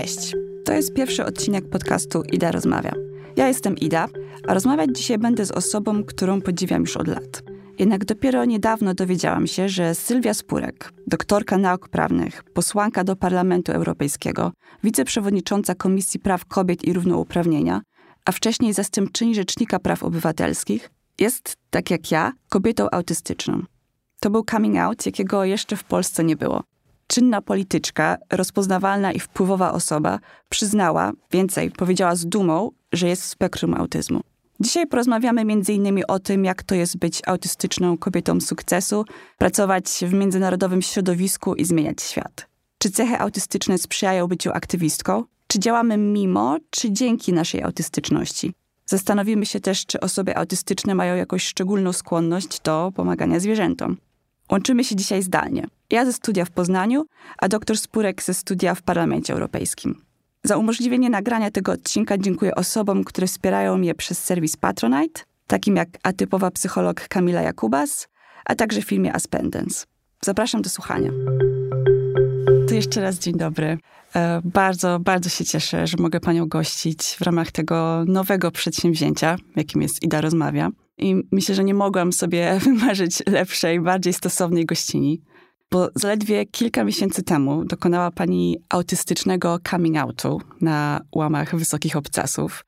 Cześć, to jest pierwszy odcinek podcastu Ida Rozmawia. Ja jestem Ida, a rozmawiać dzisiaj będę z osobą, którą podziwiam już od lat. Jednak dopiero niedawno dowiedziałam się, że Sylwia Spurek, doktorka nauk prawnych, posłanka do Parlamentu Europejskiego, wiceprzewodnicząca Komisji Praw Kobiet i Równouprawnienia, a wcześniej zastępczyni Rzecznika Praw Obywatelskich, jest, tak jak ja, kobietą autystyczną. To był coming out, jakiego jeszcze w Polsce nie było. Czynna polityczka, rozpoznawalna i wpływowa osoba przyznała, więcej, powiedziała z dumą, że jest w spektrum autyzmu. Dzisiaj porozmawiamy m.in. o tym, jak to jest być autystyczną kobietą sukcesu, pracować w międzynarodowym środowisku i zmieniać świat. Czy cechy autystyczne sprzyjają byciu aktywistką? Czy działamy mimo, czy dzięki naszej autystyczności? Zastanowimy się też, czy osoby autystyczne mają jakąś szczególną skłonność do pomagania zwierzętom. Łączymy się dzisiaj zdalnie. Ja ze studia w Poznaniu, a doktor Spurek ze studia w Parlamencie Europejskim. Za umożliwienie nagrania tego odcinka dziękuję osobom, które wspierają mnie przez serwis Patronite, takim jak atypowa psycholog Kamila Jakubas, a także filmie Aspendence. Zapraszam do słuchania. To jeszcze raz dzień dobry. E, bardzo, bardzo się cieszę, że mogę Panią gościć w ramach tego nowego przedsięwzięcia, jakim jest Ida Rozmawia. I myślę, że nie mogłam sobie wymarzyć lepszej, bardziej stosownej gościni, bo zaledwie kilka miesięcy temu dokonała Pani autystycznego coming outu na łamach Wysokich Obcasów.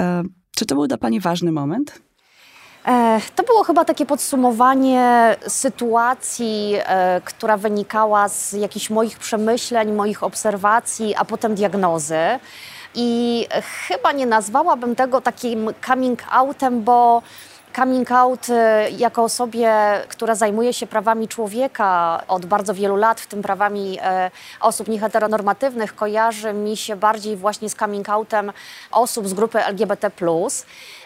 E, czy to był dla Pani ważny moment? E, to było chyba takie podsumowanie sytuacji, e, która wynikała z jakichś moich przemyśleń, moich obserwacji, a potem diagnozy. I chyba nie nazwałabym tego takim coming outem, bo Coming out y, jako osobie, która zajmuje się prawami człowieka od bardzo wielu lat, w tym prawami e, osób nieheteronormatywnych, kojarzy mi się bardziej właśnie z coming outem osób z grupy LGBT.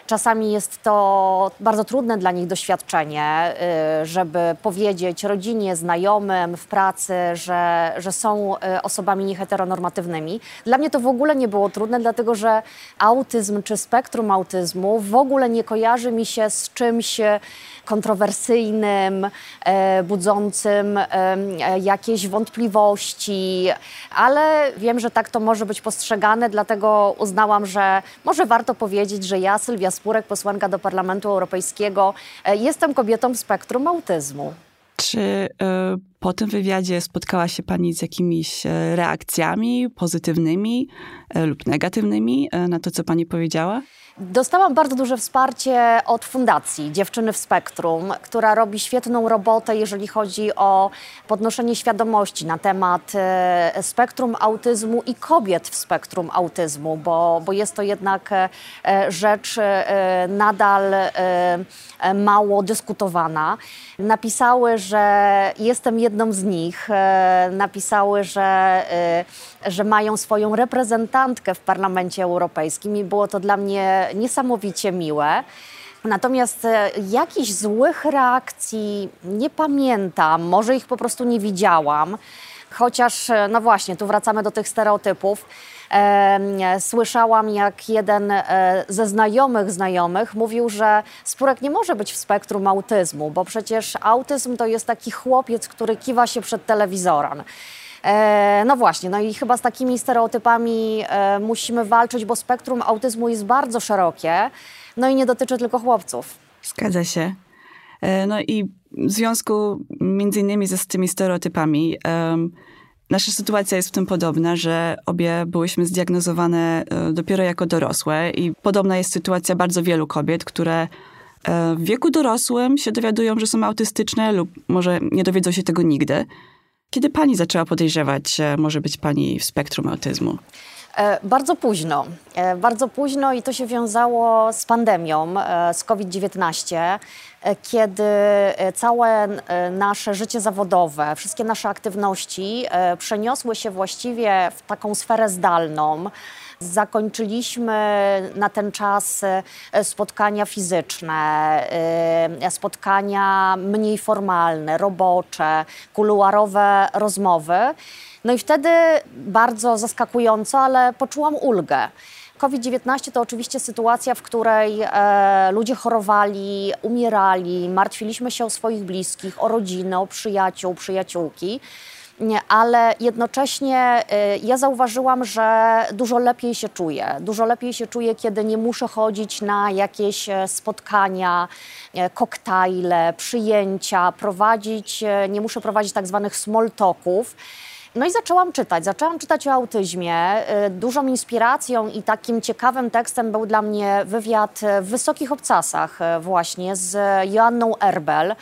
Czasami jest to bardzo trudne dla nich doświadczenie, y, żeby powiedzieć rodzinie, znajomym w pracy, że, że są y, osobami nieheteronormatywnymi. Dla mnie to w ogóle nie było trudne, dlatego że autyzm czy spektrum autyzmu w ogóle nie kojarzy mi się z czymś kontrowersyjnym, e, budzącym e, jakieś wątpliwości, ale wiem, że tak to może być postrzegane, dlatego uznałam, że może warto powiedzieć, że ja, Sylwia Spurek, posłanka do Parlamentu Europejskiego, e, jestem kobietą w spektrum autyzmu. Czy po tym wywiadzie spotkała się Pani z jakimiś reakcjami pozytywnymi lub negatywnymi na to, co Pani powiedziała? Dostałam bardzo duże wsparcie od Fundacji Dziewczyny w Spektrum, która robi świetną robotę, jeżeli chodzi o podnoszenie świadomości na temat e, spektrum autyzmu i kobiet w spektrum autyzmu, bo, bo jest to jednak e, rzecz e, nadal mało dyskutowana. Napisały, że jestem jedną z nich, napisały, że, że mają swoją reprezentantkę w Parlamencie Europejskim i było to dla mnie niesamowicie miłe. Natomiast e, jakichś złych reakcji nie pamiętam, może ich po prostu nie widziałam. Chociaż, e, no właśnie, tu wracamy do tych stereotypów. Słyszałam, jak jeden e, ze znajomych znajomych mówił, że Spurek nie może być w spektrum autyzmu, bo przecież autyzm to jest taki chłopiec, który kiwa się przed telewizorem. E, no właśnie, no i chyba z takimi stereotypami e, musimy walczyć, bo spektrum autyzmu jest bardzo szerokie, no i nie dotyczy tylko chłopców. Zgadza się. E, no i w związku między innymi z tymi stereotypami, nasza sytuacja jest w tym podobna, że obie byłyśmy zdiagnozowane dopiero jako dorosłe i podobna jest sytuacja bardzo wielu kobiet, które w wieku dorosłym się dowiadują, że są autystyczne lub może nie dowiedzą się tego nigdy. Kiedy pani zaczęła podejrzewać, że może być pani w spektrum autyzmu? E, bardzo późno. E, bardzo późno i to się wiązało z pandemią, e, z COVID-19, kiedy całe nasze życie zawodowe, wszystkie nasze aktywności przeniosły się właściwie w taką sferę zdalną. Zakończyliśmy na ten czas e, spotkania fizyczne, e, spotkania mniej formalne, robocze, kuluarowe rozmowy. No i wtedy bardzo zaskakująco, ale poczułam ulgę. COVID-19 to oczywiście sytuacja, w której e, ludzie chorowali, umierali, martwiliśmy się o swoich bliskich, o rodzinę, o przyjaciół, przyjaciółki. Ale jednocześnie ja zauważyłam, że dużo lepiej się czuję. Dużo lepiej się czuję, kiedy nie muszę chodzić na jakieś spotkania, koktajle, przyjęcia, prowadzić, nie muszę prowadzić tak zwanych small talków. No i zaczęłam czytać. Zaczęłam czytać o autyzmie. Y, dużą inspiracją i takim ciekawym tekstem był dla mnie wywiad w Wysokich Obcasach y, właśnie z Joanną Erbel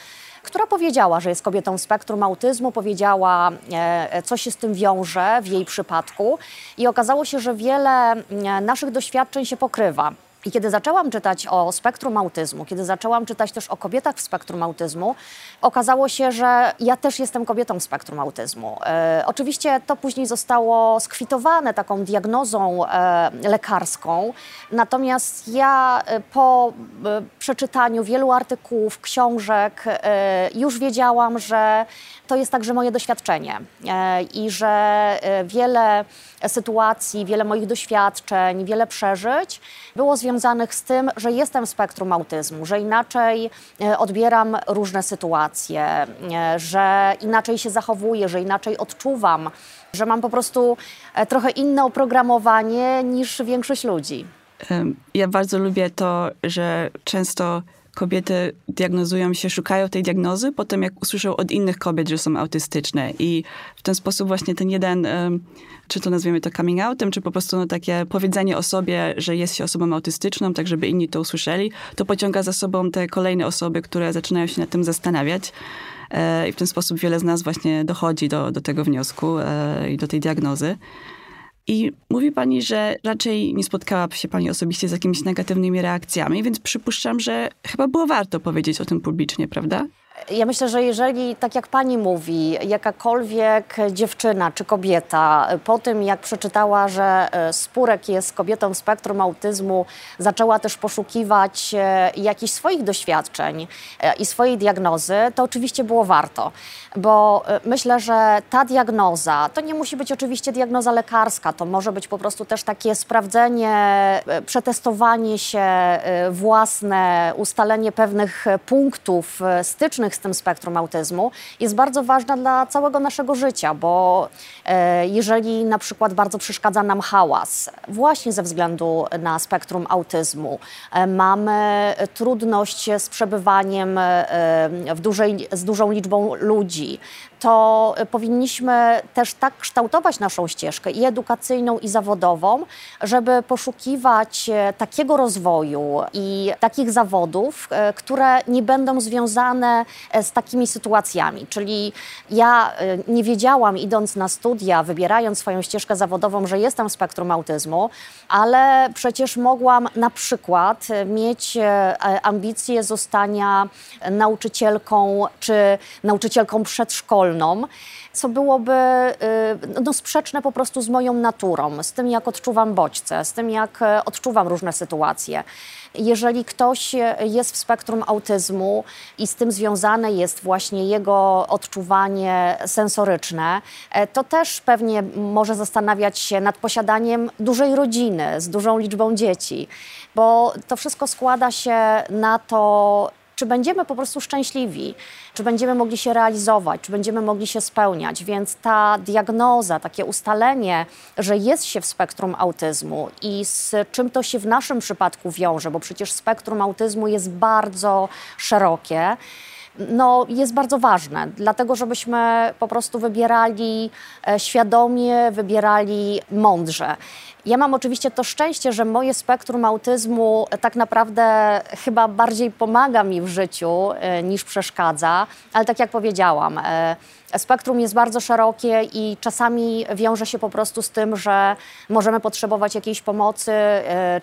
która powiedziała, że jest kobietą spektrum autyzmu, powiedziała, e, co się z tym wiąże w jej przypadku i okazało się, że wiele e, naszych doświadczeń się pokrywa. I kiedy zaczęłam czytać o spektrum autyzmu, kiedy zaczęłam czytać też o kobietach w spektrum autyzmu, okazało się, że ja też jestem kobietą w spektrum autyzmu. E, oczywiście to później zostało skwitowane taką diagnozą e, lekarską, natomiast ja e, po e, przeczytaniu wielu artykułów, książek e, już wiedziałam, że to jest także moje doświadczenie e, i że wiele sytuacji, wiele moich doświadczeń, wiele przeżyć było związanych z tym, że jestem w spektrum autyzmu, że inaczej e, odbieram różne sytuacje, e, że inaczej się zachowuję, że inaczej odczuwam, że mam po prostu e, trochę inne oprogramowanie niż większość ludzi. Ja bardzo lubię to, że często kobiety diagnozują się, szukają tej diagnozy, potem jak usłyszą od innych kobiet, że są autystyczne. I w ten sposób właśnie ten jeden, czy to nazwiemy to coming outem, czy po prostu no, takie powiedzenie o sobie, że jest się osobą autystyczną, tak żeby inni to usłyszeli, to pociąga za sobą te kolejne osoby, które zaczynają się nad tym zastanawiać. E, I w ten sposób wiele z nas właśnie dochodzi do, do tego wniosku e, i do tej diagnozy. I mówi pani, że raczej nie spotkała się pani osobiście z jakimiś negatywnymi reakcjami, więc przypuszczam, że chyba było warto powiedzieć o tym publicznie, prawda? Ja myślę, że jeżeli, tak jak pani mówi, jakakolwiek dziewczyna czy kobieta po tym, jak przeczytała, że e, Spurek jest kobietą w spektrum autyzmu, zaczęła też poszukiwać e, jakichś swoich doświadczeń e, i swojej diagnozy, to oczywiście było warto. Bo myślę, że ta diagnoza to nie musi być oczywiście diagnoza lekarska, to może być po prostu też takie sprawdzenie, przetestowanie się własne, ustalenie pewnych punktów stycznych z tym spektrum autyzmu jest bardzo ważna dla całego naszego życia, bo e, jeżeli na przykład bardzo przeszkadza nam hałas, właśnie ze względu na spektrum autyzmu, e, mamy trudność z przebywaniem e, w dużej, z dużą liczbą ludzi, to powinniśmy też tak kształtować naszą ścieżkę i edukacyjną, i zawodową, żeby poszukiwać e, takiego rozwoju i takich zawodów, e, które nie będą związane e, z takimi sytuacjami. Czyli ja nie wiedziałam, idąc na studia, wybierając swoją ścieżkę zawodową, że jestem w spektrum autyzmu, ale przecież mogłam na przykład mieć ambicje zostania nauczycielką czy nauczycielką przedszkolną co byłoby y, no, sprzeczne po prostu z moją naturą, z tym, jak odczuwam bodźce, z tym, jak e, odczuwam różne sytuacje. Jeżeli ktoś jest w spektrum autyzmu i z tym związane jest właśnie jego odczuwanie sensoryczne, e, to też pewnie może zastanawiać się nad posiadaniem dużej rodziny z dużą liczbą dzieci, bo to wszystko składa się na to, czy będziemy po prostu szczęśliwi, czy będziemy mogli się realizować, czy będziemy mogli się spełniać. Więc ta diagnoza, takie ustalenie, że jest się w spektrum autyzmu i z czym to się w naszym przypadku wiąże, bo przecież spektrum autyzmu jest bardzo szerokie no, jest bardzo ważne, dlatego żebyśmy po prostu wybierali e, świadomie, wybierali mądrze. Ja mam oczywiście to szczęście, że moje spektrum autyzmu tak naprawdę chyba bardziej pomaga mi w życiu e, niż przeszkadza, ale tak jak powiedziałam, e, spektrum jest bardzo szerokie i czasami wiąże się po prostu z tym, że możemy potrzebować jakiejś pomocy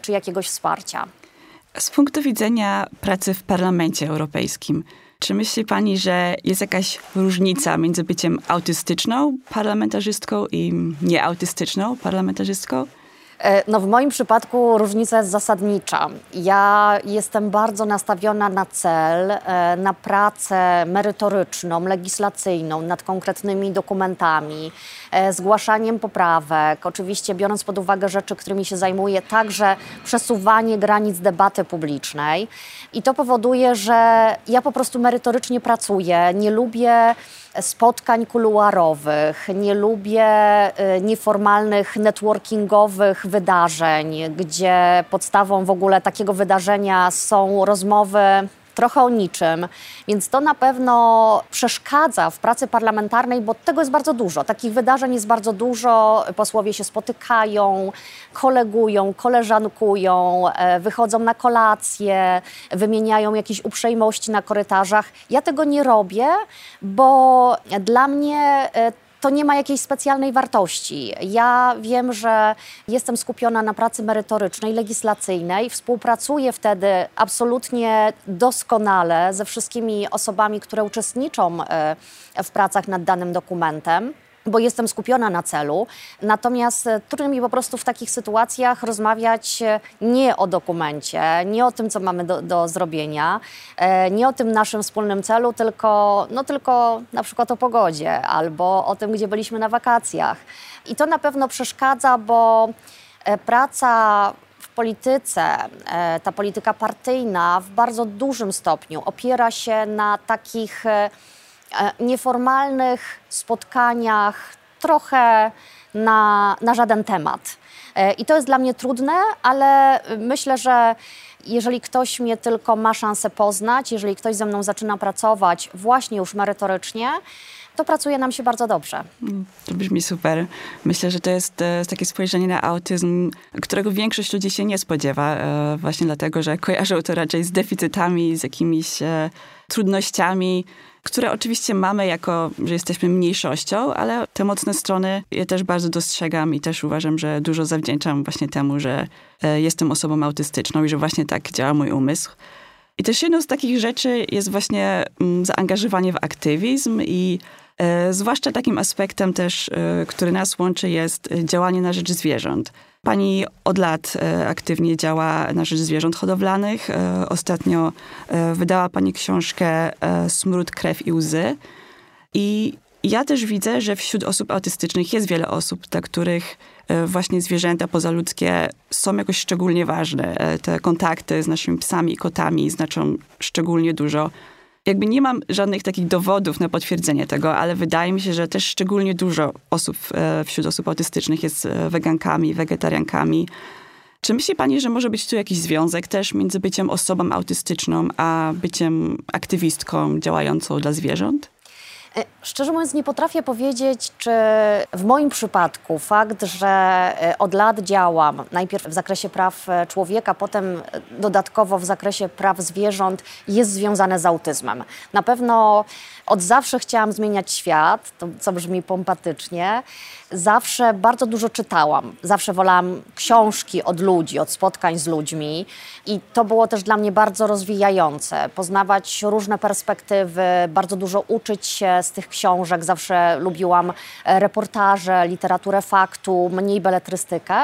czy jakiegoś wsparcia. Z punktu widzenia pracy w Parlamencie Europejskim, czy myśli Pani, że jest jakaś różnica między byciem autystyczną parlamentarzystką i nieautystyczną parlamentarzystką? E, no w moim przypadku różnica jest zasadnicza. Ja jestem bardzo nastawiona na cel, e, na pracę merytoryczną, legislacyjną nad konkretnymi dokumentami, e, zgłaszaniem poprawek, oczywiście biorąc pod uwagę rzeczy, którymi się zajmuję, także przesuwanie granic debaty publicznej. I to powoduje, że ja po prostu merytorycznie pracuję. Nie lubię spotkań kuluarowych, nie lubię y, nieformalnych networkingowych wydarzeń, gdzie podstawą w ogóle takiego wydarzenia są rozmowy trochę o niczym, więc to na pewno przeszkadza w pracy parlamentarnej, bo tego jest bardzo dużo. Takich wydarzeń jest bardzo dużo. Posłowie się spotykają, kolegują, koleżankują, e, wychodzą na kolacje, wymieniają jakieś uprzejmości na korytarzach. Ja tego nie robię, bo dla mnie e, to nie ma jakiejś specjalnej wartości. Ja wiem, że jestem skupiona na pracy merytorycznej, legislacyjnej, współpracuję wtedy absolutnie doskonale ze wszystkimi osobami, które uczestniczą e, w pracach nad danym dokumentem bo jestem skupiona na celu. Natomiast e, trudno mi po prostu w takich sytuacjach rozmawiać e, nie o dokumencie, nie o tym, co mamy do, do zrobienia, e, nie o tym naszym wspólnym celu, tylko, no, tylko na przykład o pogodzie albo o tym, gdzie byliśmy na wakacjach. I to na pewno przeszkadza, bo praca w polityce, ta polityka partyjna w bardzo dużym stopniu opiera się na takich nieformalnych spotkaniach, trochę na, na żaden temat. E, I to jest dla mnie trudne, ale myślę, że jeżeli ktoś mnie tylko ma szansę poznać, jeżeli ktoś ze mną zaczyna pracować właśnie już merytorycznie, to pracuje nam się bardzo dobrze. To brzmi super. Myślę, że to jest e, takie spojrzenie na autyzm, którego większość ludzi się nie spodziewa, właśnie dlatego, że kojarzą to raczej z deficytami, z jakimiś trudnościami, które oczywiście mamy jako, że jesteśmy mniejszością, ale te mocne strony ja też bardzo dostrzegam i też uważam, że dużo zawdzięczam właśnie temu, że e, jestem osobą autystyczną i że właśnie tak działa mój umysł. I też jedną z takich rzeczy jest właśnie mm, zaangażowanie w aktywizm i zwłaszcza takim aspektem też, e, który nas łączy, jest działanie na rzecz zwierząt. Pani od lat e, aktywnie działa na rzecz zwierząt hodowlanych. E, ostatnio e, wydała pani książkę Smród, krew i łzy. I ja też widzę, że wśród osób autystycznych jest wiele osób, dla których właśnie zwierzęta pozaludzkie są jakoś szczególnie ważne. Te kontakty z naszymi psami i kotami znaczą szczególnie dużo jakby nie mam żadnych takich dowodów na potwierdzenie tego, ale wydaje mi się, że też szczególnie dużo osób e, wśród osób autystycznych jest e, wegankami, wegetariankami. Czy myśli Pani, że może być tu jakiś związek też między byciem osobą autystyczną, a byciem aktywistką działającą dla zwierząt? E, szczerze mówiąc, nie potrafię powiedzieć, czy w moim przypadku fakt, że e, od lat działam, najpierw w zakresie praw e, człowieka, potem dodatkowo w zakresie praw zwierząt, jest związane z autyzmem. Na pewno od zawsze chciałam zmieniać świat, to, co brzmi pompatycznie. Zawsze bardzo dużo czytałam. Zawsze wolałam książki od ludzi, od spotkań z ludźmi. I to było też dla mnie bardzo rozwijające. Poznawać różne perspektywy, bardzo dużo uczyć się z tych książek. Zawsze lubiłam reportaże, literaturę faktu, mniej beletrystykę.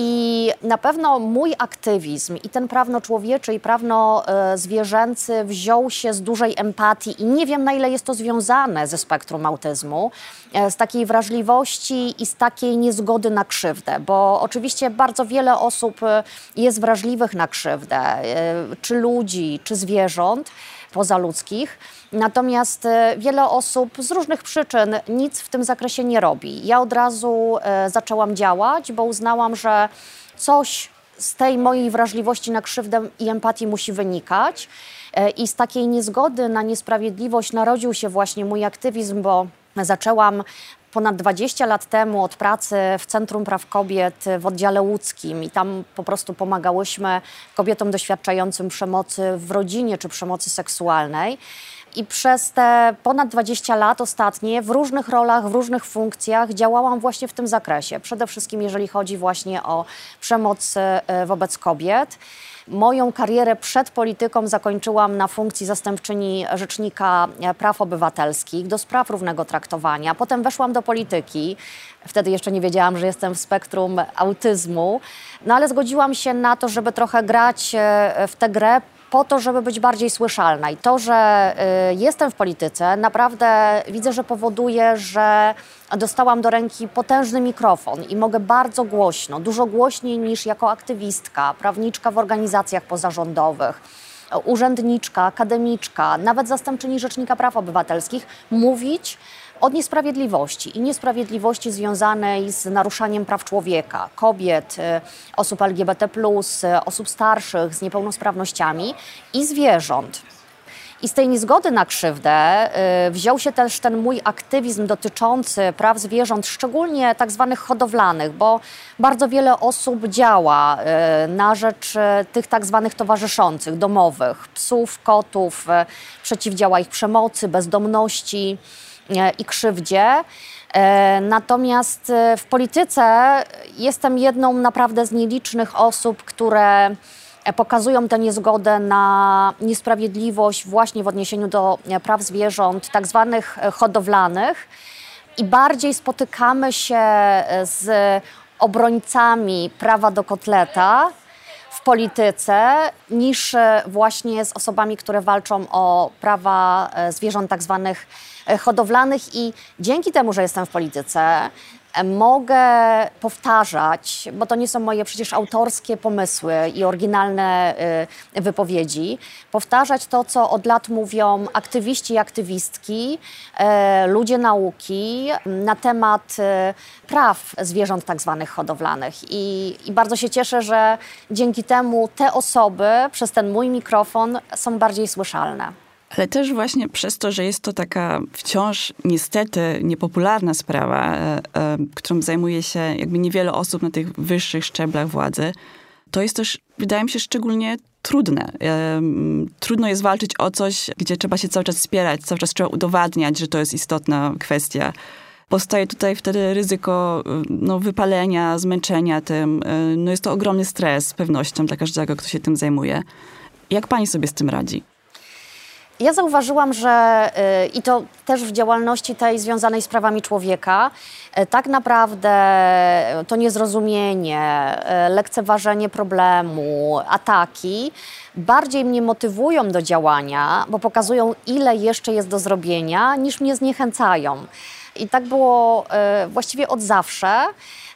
I na pewno mój aktywizm i ten prawno-człowieczy i prawno-zwierzęcy wziął się z dużej empatii i nie wiem na ile jest to związane ze spektrum autyzmu, e, z takiej wrażliwości i z takiej niezgody na krzywdę, bo oczywiście bardzo wiele osób e, jest wrażliwych na krzywdę, e, czy ludzi, czy zwierząt pozaludzkich. Natomiast e, wiele osób z różnych przyczyn nic w tym zakresie nie robi. Ja od razu e, zaczęłam działać, bo uznałam, że coś z tej mojej wrażliwości na krzywdę i empatii musi wynikać. E, I z takiej niezgody na niesprawiedliwość narodził się właśnie mój aktywizm, bo zaczęłam ponad 20 lat temu od pracy w Centrum Praw Kobiet w oddziale łódzkim i tam po prostu pomagałyśmy kobietom doświadczającym przemocy w rodzinie czy przemocy seksualnej. I przez te ponad 20 lat ostatnie w różnych rolach, w różnych funkcjach działałam właśnie w tym zakresie. Przede wszystkim jeżeli chodzi właśnie o przemoc e, wobec kobiet. Moją karierę przed polityką zakończyłam na funkcji zastępczyni Rzecznika Praw Obywatelskich do spraw równego traktowania. Potem weszłam do polityki. Wtedy jeszcze nie wiedziałam, że jestem w spektrum autyzmu, no ale zgodziłam się na to, żeby trochę grać e, w tę grę po to, żeby być bardziej słyszalna. I to, że y, jestem w polityce, naprawdę widzę, że powoduje, że dostałam do ręki potężny mikrofon i mogę bardzo głośno, dużo głośniej niż jako aktywistka, prawniczka w organizacjach pozarządowych urzędniczka, akademiczka, nawet zastępczyni Rzecznika Praw Obywatelskich mówić od niesprawiedliwości i niesprawiedliwości związanej z naruszaniem praw człowieka, kobiet, y, osób LGBT, y, osób starszych z niepełnosprawnościami i zwierząt. I z tej niezgody na krzywdę y, wziął się też ten mój aktywizm dotyczący praw zwierząt, szczególnie tak zwanych hodowlanych, bo bardzo wiele osób działa na rzecz tych tak zwanych towarzyszących, domowych, psów, kotów, przeciwdziała ich przemocy, bezdomności i krzywdzie. Natomiast w polityce jestem jedną naprawdę z nielicznych osób, które E, pokazują tę niezgodę na niesprawiedliwość właśnie w odniesieniu do e, praw zwierząt, tak zwanych e, hodowlanych. I bardziej spotykamy się z obrońcami prawa do kotleta polityce niż właśnie z osobami, które walczą o prawa zwierząt tak zwanych hodowlanych i dzięki temu, że jestem w polityce, mogę powtarzać, bo to nie są moje przecież autorskie pomysły i oryginalne y, wypowiedzi, powtarzać to, co od lat mówią aktywiści i aktywistki, y, ludzie nauki na temat praw zwierząt tak zwanych hodowlanych. I, I bardzo się cieszę, że dzięki temu te osoby przez ten mój mikrofon są bardziej słyszalne. Ale też właśnie przez to, że jest to taka wciąż niestety niepopularna sprawa, e, e, którą zajmuje się jakby niewiele osób na tych wyższych szczeblach władzy, to jest też, wydaje mi się, szczególnie trudne. E, trudno jest walczyć o coś, gdzie trzeba się cały czas wspierać, cały czas trzeba udowadniać, że to jest istotna kwestia. Powstaje tutaj wtedy ryzyko no, wypalenia, zmęczenia tym. No jest to ogromny stres z pewnością dla każdego, kto się tym zajmuje. Jak pani sobie z tym radzi? Ja zauważyłam, że y, i to też w działalności tej związanej z prawami człowieka, y, tak naprawdę to niezrozumienie, y, lekceważenie problemu, ataki bardziej mnie motywują do działania, bo pokazują, ile jeszcze jest do zrobienia, niż mnie zniechęcają. I tak było właściwie od zawsze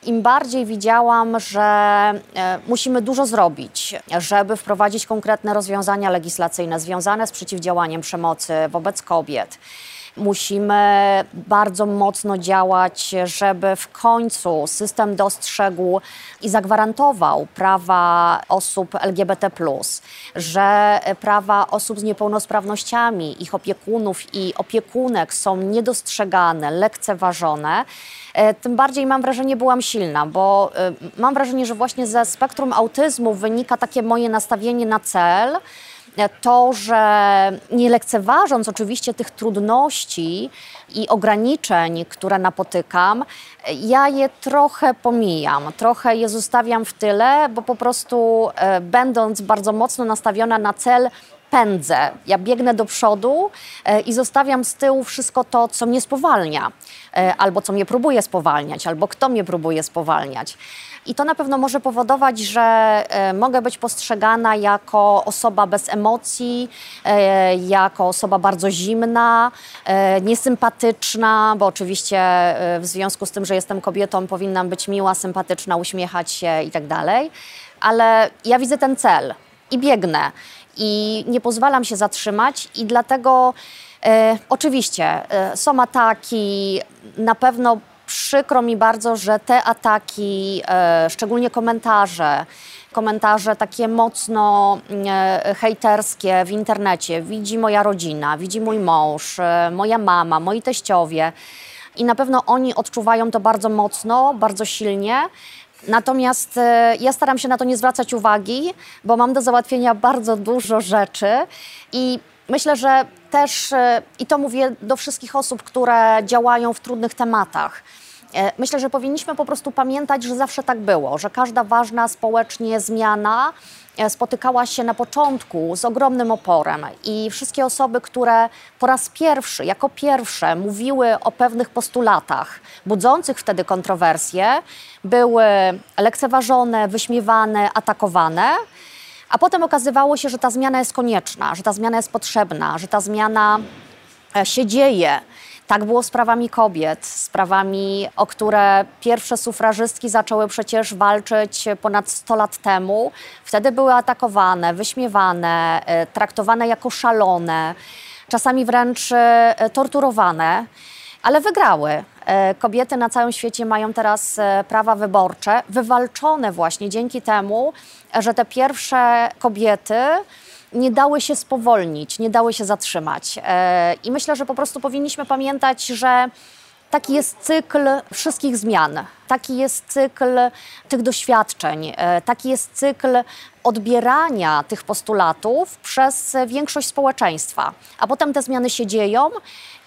im bardziej widziałam, że e, musimy dużo zrobić, żeby wprowadzić konkretne rozwiązania legislacyjne związane z przeciwdziałaniem przemocy wobec kobiet. Musimy bardzo mocno działać, żeby w końcu system dostrzegł i zagwarantował prawa osób LGBT, że prawa osób z niepełnosprawnościami, ich opiekunów i opiekunek są niedostrzegane, lekceważone. E, tym bardziej mam wrażenie, byłam silna, bo e, mam wrażenie, że właśnie ze spektrum autyzmu wynika takie moje nastawienie na cel to, że nie lekceważąc oczywiście tych trudności i ograniczeń, które napotykam, ja je trochę pomijam, trochę je zostawiam w tyle, bo po prostu e, będąc bardzo mocno nastawiona na cel, pędzę. Ja biegnę do przodu e, i zostawiam z tyłu wszystko to, co mnie spowalnia, e, albo co mnie próbuje spowalniać, albo kto mnie próbuje spowalniać. I to na pewno może powodować, że e, mogę być postrzegana jako osoba bez emocji, jako osoba bardzo zimna, niesympatyczna, bo oczywiście w związku z tym, że jestem kobietą, powinnam być miła, sympatyczna, uśmiechać się i tak dalej. Ale ja widzę ten cel i biegnę i nie pozwalam się zatrzymać i dlatego e, oczywiście e, są ataki, na pewno przykro mi bardzo, że te ataki, e, szczególnie komentarze, komentarze takie mocno e, hejterskie w internecie widzi moja rodzina, widzi mój mąż, e, moja mama, moi teściowie. I na pewno oni odczuwają to bardzo mocno, bardzo silnie. Natomiast e, ja staram się na to nie zwracać uwagi, bo mam do załatwienia bardzo dużo rzeczy i Myślę, że też, e, i to mówię do wszystkich osób, które działają w trudnych tematach, e, Myślę, że powinniśmy po prostu pamiętać, że zawsze tak było, że każda ważna społecznie zmiana spotykała się na początku z ogromnym oporem i wszystkie osoby, które po raz pierwszy, jako pierwsze mówiły o pewnych postulatach budzących wtedy kontrowersje, były lekceważone, wyśmiewane, atakowane. A potem okazywało się, że ta zmiana jest konieczna, że ta zmiana jest potrzebna, że ta zmiana e, się dzieje. Tak było z prawami kobiet, z prawami, o które pierwsze sufrażystki zaczęły przecież walczyć ponad 100 lat temu. Wtedy były atakowane, wyśmiewane, e, traktowane jako szalone, czasami wręcz e, torturowane ale wygrały. E, kobiety na całym świecie mają teraz prawa wyborcze, wywalczone właśnie dzięki temu, że te pierwsze kobiety nie dały się spowolnić, nie dały się zatrzymać. E, I myślę, że po prostu powinniśmy pamiętać, że taki jest cykl wszystkich zmian, taki jest cykl tych doświadczeń, taki jest cykl odbierania tych postulatów przez większość społeczeństwa. A potem te zmiany się dzieją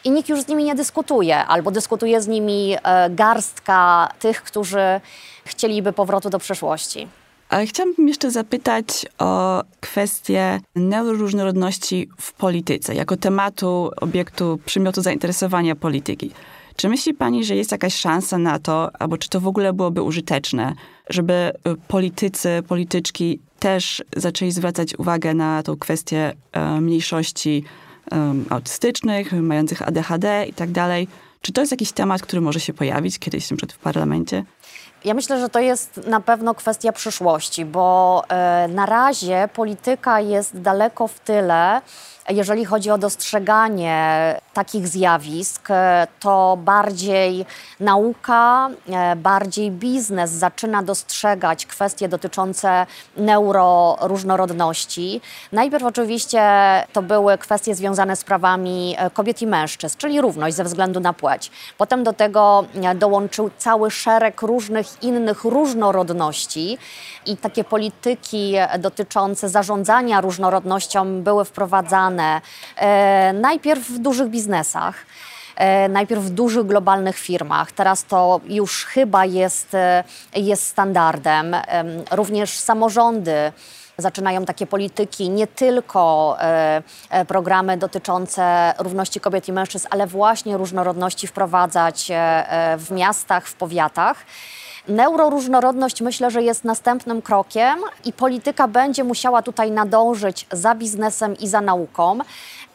i nikt już z nimi nie dyskutuje, albo dyskutuje z nimi e, garstka tych, którzy chcieliby powrotu do przeszłości. Ale chciałabym jeszcze zapytać o kwestię neuroróżnorodności w polityce, jako tematu, obiektu, przymiotu zainteresowania polityki. Czy myśli Pani, że jest jakaś szansa na to, albo czy to w ogóle byłoby użyteczne, żeby e, politycy, polityczki też zaczęli zwracać uwagę na tą kwestię e, mniejszości um, autystycznych, mających ADHD i tak dalej. Czy to jest jakiś temat, który może się pojawić kiedyś na w parlamencie? Ja myślę, że to jest na pewno kwestia przyszłości, bo e, na razie polityka jest daleko w tyle jeżeli chodzi o dostrzeganie takich zjawisk, e, to bardziej nauka, e, bardziej biznes zaczyna dostrzegać kwestie dotyczące neuroróżnorodności. Najpierw oczywiście to były kwestie związane z prawami kobiet i mężczyzn, czyli równość ze względu na płeć. Potem do tego dołączył cały szereg różnych innych różnorodności i takie polityki dotyczące zarządzania różnorodnością były wprowadzane E, najpierw w dużych biznesach. E, najpierw w dużych globalnych firmach. Teraz to już chyba jest, e, jest standardem. Również samorządy zaczynają takie polityki, nie tylko programy dotyczące równości kobiet i mężczyzn, ale właśnie różnorodności wprowadzać w miastach, w powiatach. Neuroróżnorodność myślę, że jest następnym krokiem i polityka będzie musiała tutaj nadążyć za biznesem i za nauką.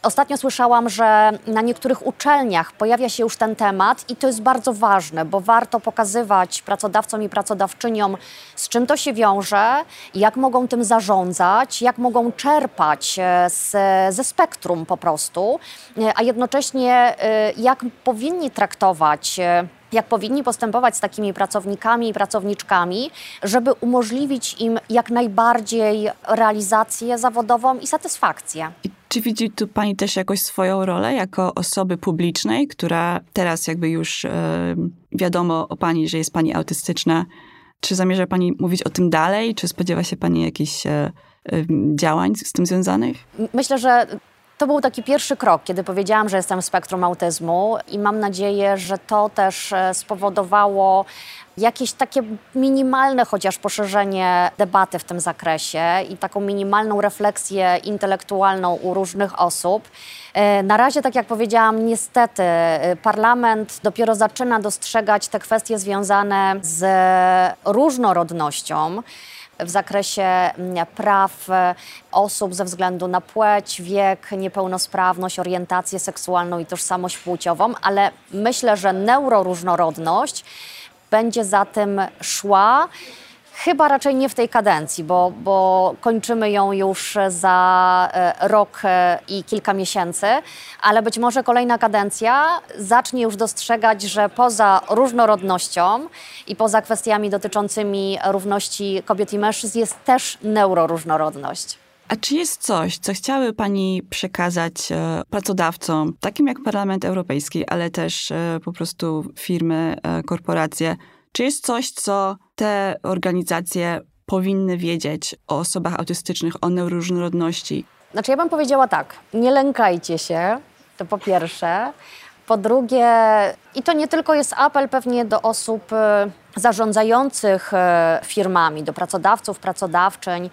Ostatnio słyszałam, że na niektórych uczelniach pojawia się już ten temat i to jest bardzo ważne, bo warto pokazywać pracodawcom i pracodawczyniom, z czym to się wiąże, jak mogą tym zarządzać, jak mogą czerpać e, z, ze spektrum po prostu, e, a jednocześnie e, jak powinni traktować jak powinni postępować z takimi pracownikami i pracowniczkami, żeby umożliwić im jak najbardziej realizację zawodową i satysfakcję. Czy widzi tu Pani też jakoś swoją rolę jako osoby publicznej, która teraz jakby już e, wiadomo o Pani, że jest Pani autystyczna? Czy zamierza Pani mówić o tym dalej? Czy spodziewa się Pani jakichś e, działań z tym związanych? Myślę, że to był taki pierwszy krok, kiedy powiedziałam, że jestem w spektrum autyzmu i mam nadzieję, że to też e, spowodowało jakieś takie minimalne chociaż poszerzenie debaty w tym zakresie i taką minimalną refleksję intelektualną u różnych osób. E, na razie, tak jak powiedziałam, niestety e, parlament dopiero zaczyna dostrzegać te kwestie związane z różnorodnością w zakresie mm, praw e, osób ze względu na płeć, wiek, niepełnosprawność, orientację seksualną i tożsamość płciową, ale myślę, że neuroróżnorodność będzie za tym szła. Chyba raczej nie w tej kadencji, bo, bo kończymy ją już za e, rok e, i kilka miesięcy, ale być może kolejna kadencja zacznie już dostrzegać, że poza różnorodnością i poza kwestiami dotyczącymi równości kobiet i mężczyzn jest też neuroróżnorodność. A czy jest coś, co chciały Pani przekazać e, pracodawcom, takim jak Parlament Europejski, ale też po prostu firmy, korporacje, czy jest coś, co te organizacje powinny wiedzieć o osobach autystycznych, o neuroróżnorodności? Znaczy, ja bym powiedziała tak: nie lękajcie się, to po pierwsze. Po drugie, i to nie tylko jest apel pewnie do osób e, zarządzających e, firmami, do pracodawców, pracodawczyń,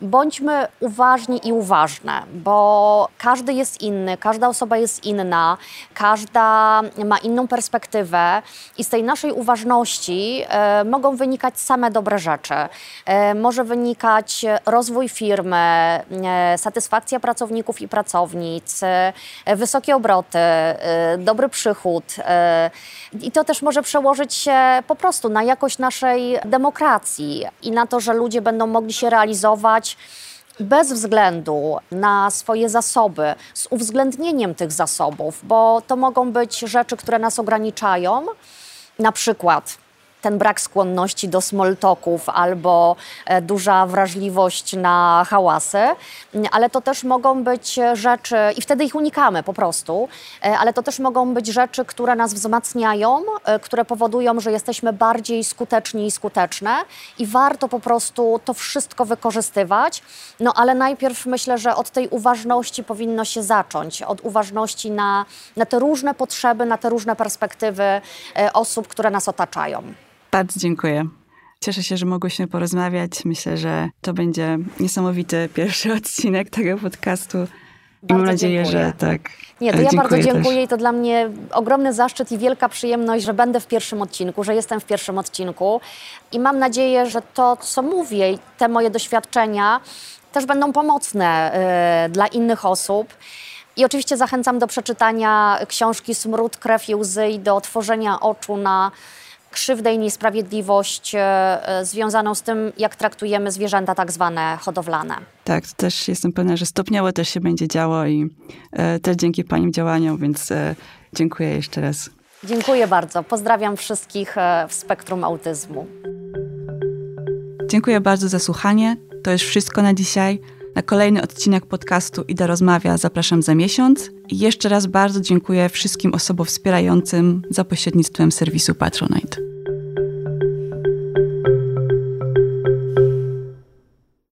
bądźmy uważni i uważne, bo każdy jest inny, każda osoba jest inna, każda ma inną perspektywę i z tej naszej uważności e, mogą wynikać same dobre rzeczy. E, może wynikać rozwój firmy, e, satysfakcja pracowników i pracownic, e, wysokie obroty, e, dobry przychód. E, I to też może przełożyć się po prostu na jakość naszej demokracji i na to, że ludzie będą mogli się realizować bez względu na swoje zasoby, z uwzględnieniem tych zasobów, bo to mogą być rzeczy, które nas ograniczają, na przykład ten brak skłonności do smoltoków albo e, duża wrażliwość na hałasy, ale to też mogą być rzeczy, i wtedy ich unikamy po prostu, e, ale to też mogą być rzeczy, które nas wzmacniają, e, które powodują, że jesteśmy bardziej skuteczni i skuteczne i warto po prostu to wszystko wykorzystywać. No ale najpierw myślę, że od tej uważności powinno się zacząć, od uważności na, na te różne potrzeby, na te różne perspektywy osób, które nas otaczają. Bardzo dziękuję. Cieszę się, że mogłyśmy porozmawiać. Myślę, że to będzie niesamowity pierwszy odcinek tego podcastu. I mam nadzieję, dziękuję. że tak. Nie, to E, ja dziękuję bardzo dziękuję też. i to dla mnie ogromny zaszczyt i wielka przyjemność, że będę w pierwszym odcinku, że jestem w pierwszym odcinku i mam nadzieję, że to, co mówię i te moje doświadczenia też będą pomocne y, dla innych osób. I oczywiście zachęcam do przeczytania książki Smród, krew i łzy i do otworzenia oczu na krzywdę i niesprawiedliwość y, związaną z tym, jak traktujemy zwierzęta tak zwane hodowlane. Tak, to też jestem pewna, że stopniowo też się będzie działo i e, też dzięki Pani działaniom, więc e, dziękuję jeszcze raz. Dziękuję bardzo. Pozdrawiam wszystkich e, w spektrum autyzmu. Dziękuję bardzo za słuchanie. To już wszystko na dzisiaj. Na kolejny odcinek podcastu Ida Rozmawia zapraszam za miesiąc. I jeszcze raz bardzo dziękuję wszystkim osobom wspierającym za pośrednictwem serwisu Patronite.